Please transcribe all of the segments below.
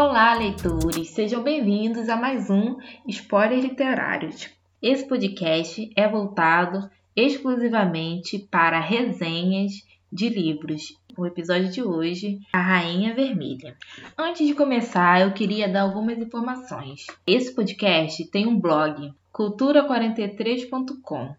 Olá, leitores! Sejam bem-vindos a mais um Spoilers Literários. Esse podcast é voltado exclusivamente para resenhas de livros. O episódio de hoje, A Rainha Vermelha. Antes de começar, eu queria dar algumas informações. Esse podcast tem um blog, cultura43.com.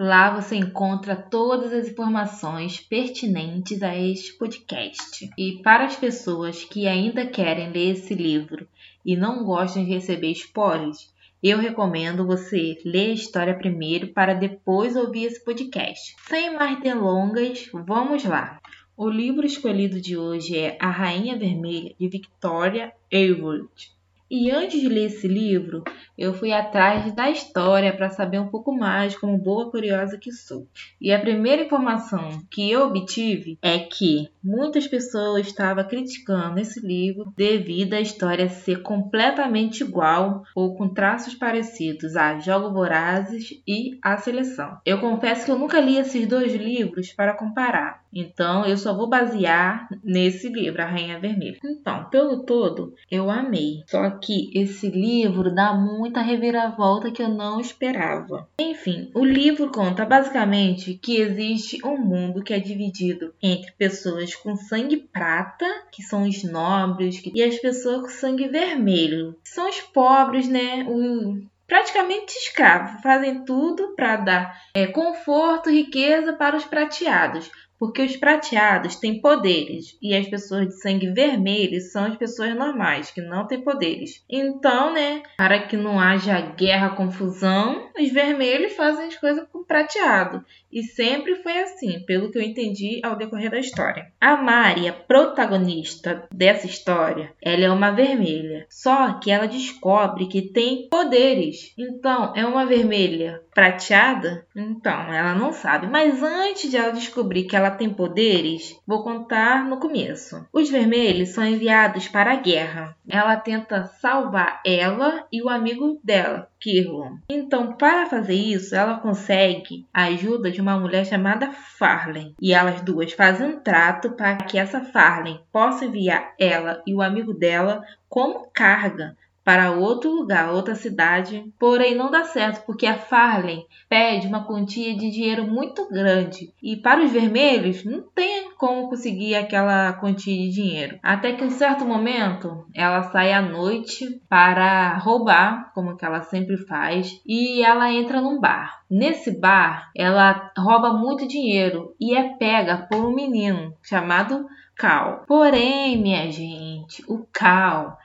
Lá você encontra todas as informações pertinentes a este podcast. E para as pessoas que ainda querem ler esse livro e não gostam de receber spoilers, eu recomendo você ler a história primeiro para depois ouvir esse podcast. Sem mais delongas, vamos lá. O livro escolhido de hoje é A Rainha Vermelha de Victoria Aveyard. E antes de ler esse livro, eu fui atrás da história para saber um pouco mais, como boa curiosa que sou. E a primeira informação que eu obtive é que muitas pessoas estavam criticando esse livro devido à história ser completamente igual ou com traços parecidos a Jogos Vorazes e A Seleção. Eu confesso que eu nunca li esses dois livros para comparar, então eu só vou basear nesse livro, A Rainha Vermelha. Então, pelo todo, eu amei. Só que esse livro dá muita reviravolta que eu não esperava. Enfim, o livro conta basicamente que existe um mundo que é dividido entre pessoas com sangue prata, que são os nobres, e as pessoas com sangue vermelho, que são os pobres, né? O praticamente escravos, fazem tudo para dar é, conforto, riqueza para os prateados, porque os prateados têm poderes e as pessoas de sangue vermelho são as pessoas normais, que não têm poderes. Então, né, para que não haja guerra, confusão, os vermelhos fazem as coisas com prateado. E sempre foi assim, pelo que eu entendi ao decorrer da história. A Mari, a protagonista dessa história, ela é uma vermelha. Só que ela descobre que tem poderes. Então, é uma vermelha prateada? Então, ela não sabe. Mas antes de ela descobrir que ela ela tem poderes? Vou contar no começo. Os vermelhos são enviados para a guerra. Ela tenta salvar ela e o amigo dela, Kirlon. Então, para fazer isso, ela consegue a ajuda de uma mulher chamada Farlen. E elas duas fazem um trato para que essa Farlen possa enviar ela e o amigo dela como carga para outro lugar, outra cidade. Porém, não dá certo porque a Farley pede uma quantia de dinheiro muito grande e para os vermelhos não tem como conseguir aquela quantia de dinheiro. Até que em certo momento ela sai à noite para roubar, como que ela sempre faz, e ela entra num bar. Nesse bar, ela rouba muito dinheiro e é pega por um menino chamado Cal. Porém, minha gente, o Cal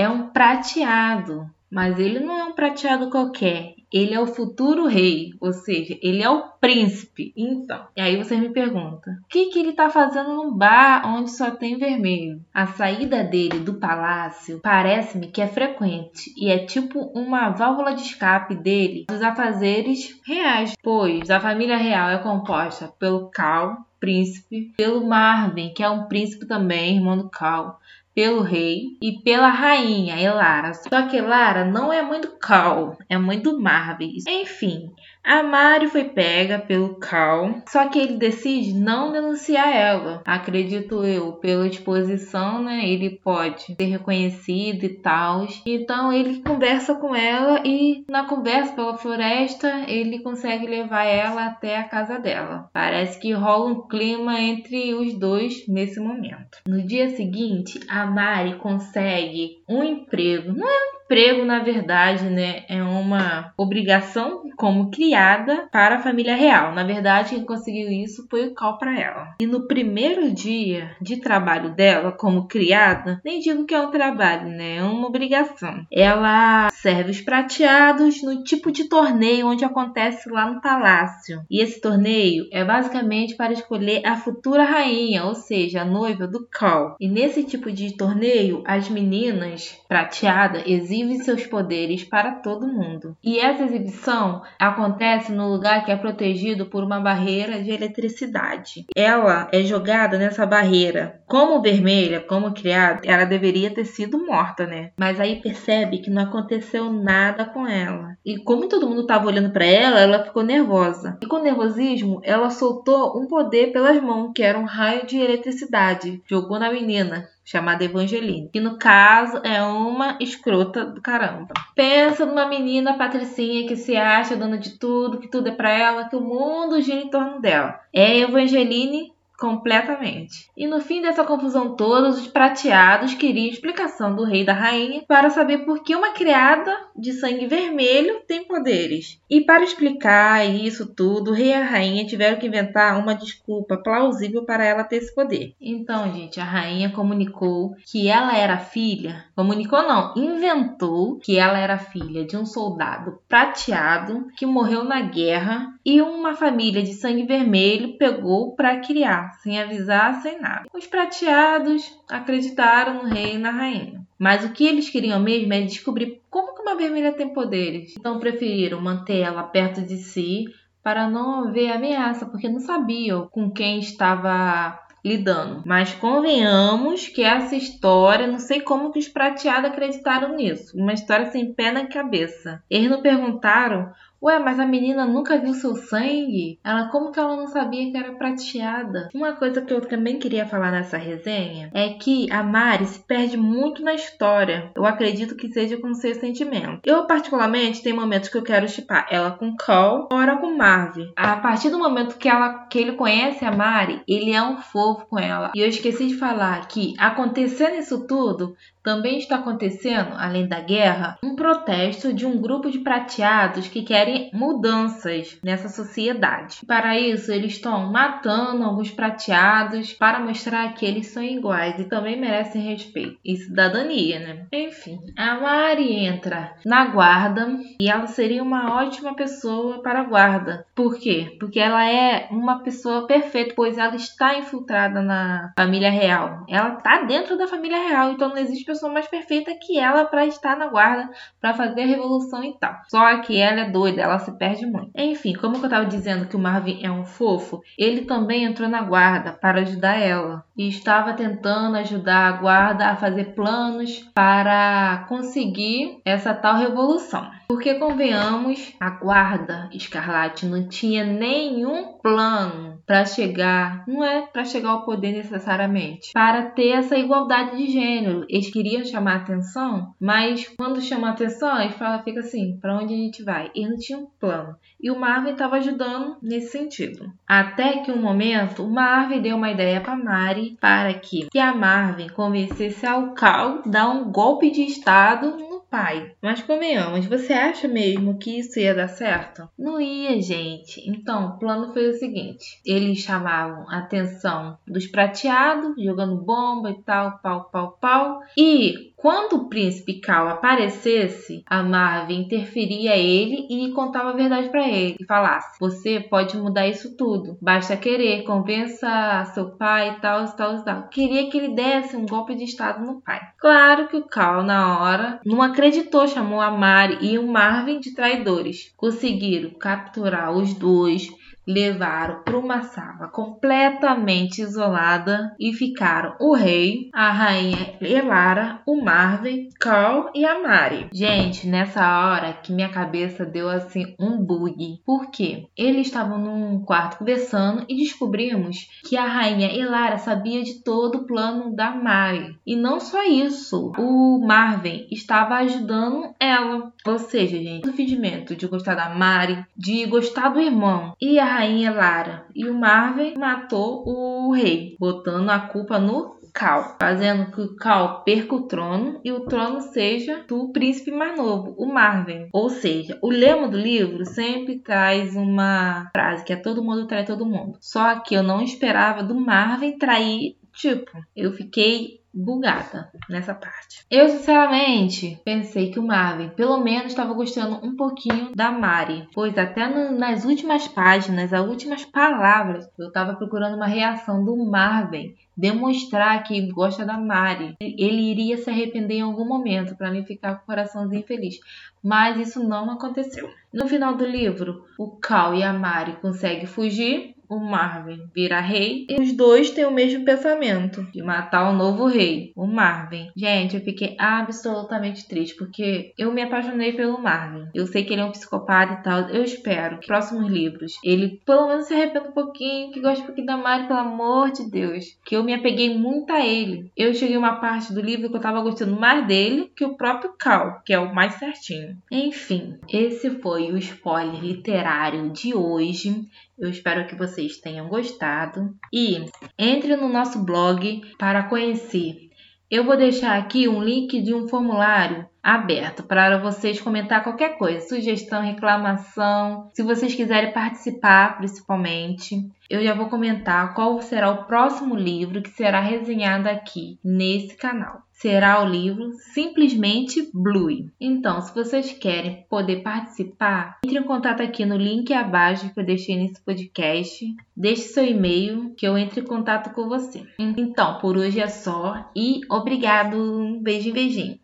é um prateado, mas ele não é um prateado qualquer. Ele é o futuro rei, ou seja, ele é o príncipe. Então, e aí você me pergunta: o que, que ele está fazendo num bar onde só tem vermelho? A saída dele do palácio parece-me que é frequente e é tipo uma válvula de escape dele dos afazeres reais, pois a família real é composta pelo Cal, príncipe, pelo Marvin, que é um príncipe também, irmão do Cal, pelo rei e pela rainha Elara. Só que Elara não é mãe do Cal, é mãe do Marvel. Enfim, a Mari foi pega pelo Cal, só que ele decide não denunciar ela. Acredito eu, pela exposição, né? Ele pode ser reconhecido e tal. Então ele conversa com ela e na conversa pela floresta ele consegue levar ela até a casa dela. Parece que rola um clima entre os dois nesse momento. No dia seguinte, a Mari consegue um emprego. Não é emprego, na verdade, né, é uma obrigação como criada para a família real. Na verdade, quem conseguiu isso foi o Cal para ela. E no primeiro dia de trabalho dela como criada, nem digo que é um trabalho, né, é uma obrigação. Ela serve os prateados no tipo de torneio onde acontece lá no palácio. E esse torneio é basicamente para escolher a futura rainha, ou seja, a noiva do Cal. E nesse tipo de torneio, as meninas prateadas exigem exibem seus poderes para todo mundo. E essa exibição acontece no lugar que é protegido por uma barreira de eletricidade. Ela é jogada nessa barreira. Como vermelha, como criada, ela deveria ter sido morta, né? Mas aí percebe que não aconteceu nada com ela. E como todo mundo estava olhando para ela, ela ficou nervosa. E com nervosismo, ela soltou um poder pelas mãos, que era um raio de eletricidade. Jogou na menina chamada Evangeline, que no caso é uma escrota do caramba. Pensa numa menina patricinha que se acha dona de tudo, que tudo é para ela, que o mundo gira em torno dela. É Evangeline completamente. E no fim dessa confusão toda, os prateados queriam explicação do rei e da rainha para saber por que uma criada de sangue vermelho tem poderes. E para explicar isso tudo, o rei e a rainha tiveram que inventar uma desculpa plausível para ela ter esse poder. Então, gente, a rainha comunicou que ela era filha, comunicou não, inventou que ela era filha de um soldado prateado que morreu na guerra e uma família de sangue vermelho pegou para criar sem avisar, sem nada. Os prateados acreditaram no rei e na rainha. Mas o que eles queriam mesmo é descobrir como que uma vermelha tem poderes. Então preferiram manter ela perto de si para não haver ameaça, porque não sabiam com quem estava lidando. Mas convenhamos que essa história, não sei como que os prateados acreditaram nisso. Uma história sem pé na cabeça. Eles não perguntaram Ué, mas a menina nunca viu seu sangue? Ela, como que ela não sabia que era prateada? Uma coisa que eu também queria falar nessa resenha é que a Mari se perde muito na história. Eu acredito que seja com seus sentimentos. Eu, particularmente, tem momentos que eu quero chipar ela com Cole, ora com Marvin. A partir do momento que, ela, que ele conhece a Mari, ele é um fofo com ela. E eu esqueci de falar que, acontecendo isso tudo, também está acontecendo, além da guerra, um protesto de um grupo de prateados que querem mudanças nessa sociedade. Para isso, eles estão matando alguns prateados para mostrar que eles são iguais e também merecem respeito e cidadania, né? Enfim, a Mari entra na guarda e ela seria uma ótima pessoa para a guarda. Por quê? Porque ela é uma pessoa perfeita, pois ela está infiltrada na família real. Ela está dentro da família real, então não existe pessoa mais perfeita que ela para estar na guarda, para fazer a revolução e tal. Só que ela é doida, ela se perde muito. Enfim, como eu tava dizendo que o Marvin é um fofo, ele também entrou na guarda para ajudar ela e estava tentando ajudar a guarda a fazer planos para conseguir essa tal revolução. Porque convenhamos, a guarda escarlate não tinha nenhum plano para chegar, não é para chegar ao poder necessariamente, para ter essa igualdade de gênero. Eles queriam chamar atenção, mas quando chama atenção, eles falam, fica assim, para onde a gente vai? Eles não tinham um plano. E o Marvin estava ajudando nesse sentido. Até que um momento, o Marvin deu uma ideia para Mari para que, que a Marvin convencesse ao Cal dar um golpe de estado pai. Mas convenhamos, você acha mesmo que isso ia dar certo? Não ia, gente. Então, o plano foi o seguinte: eles chamavam a atenção dos prateados, jogando bomba e tal, pau, pau, pau. E quando o príncipe Cal aparecesse, a Marvin interferia ele e contava a verdade para ele e falasse: Você pode mudar isso tudo, basta querer, convença seu pai e tal, tal, tal. Queria que ele desse um golpe de estado no pai. Claro que o Cal, na hora, não acreditou, chamou a Mari e o Marvin de traidores. Conseguiram capturar os dois, levaram para uma sala completamente isolada e ficaram o rei, a rainha Elara, o Marvin, Carl e a Mari. Gente, nessa hora que minha cabeça deu assim um bug. Por quê? Eles estavam num quarto conversando e descobrimos que a rainha Elara sabia de todo o plano da Mari. E não só isso, o Marvin estava ajudando ela. Ou seja, gente, o fingimento de gostar da Mari, de gostar do irmão e a rainha Lara. E o Marvin matou o rei, botando a culpa no Cal, fazendo que o Cal perca o trono e o trono seja do príncipe mais novo, o Marvin. Ou seja, o lema do livro sempre traz uma frase que é todo mundo trai todo mundo. Só que eu não esperava do Marvin trair Tipo, eu fiquei bugada nessa parte. Eu, sinceramente, pensei que o Marvin pelo menos estava gostando um pouquinho da Mari, pois até no, nas últimas páginas, as últimas palavras, eu estava procurando uma reação do Marvin demonstrar que gosta da Mari. Ele iria se arrepender em algum momento para nem ficar com o coraçãozinho feliz. Mas isso não aconteceu. No final do livro, o Cal e a Mari conseguem fugir o Marvin, vira rei. E os dois têm o mesmo pensamento de matar o novo rei, o Marvin. Gente, eu fiquei absolutamente triste porque eu me apaixonei pelo Marvin. Eu sei que ele é um psicopata e tal. Eu espero que próximos livros ele pelo menos se arrependa um pouquinho, que goste um pouquinho da Mari, pelo amor de Deus. Que eu me apeguei muito a ele. Eu cheguei uma parte do livro que eu tava gostando mais dele que o próprio Cal, que é o mais certinho. Enfim, esse foi o spoiler literário de hoje. Eu espero que vocês tenham gostado. E entre no nosso blog para conhecer. Eu vou deixar aqui um link de um formulário aberto para vocês comentar qualquer coisa, sugestão, reclamação, se vocês quiserem participar, principalmente. Eu já vou comentar qual será o próximo livro que será resenhado aqui nesse canal. Será o livro simplesmente Blue. Então, se vocês querem poder participar, entre em contato aqui no link abaixo que eu deixei nesse podcast. Deixe seu e-mail que eu entre em contato com você. Então, por hoje é só e obrigado. Um beijo, beijinho.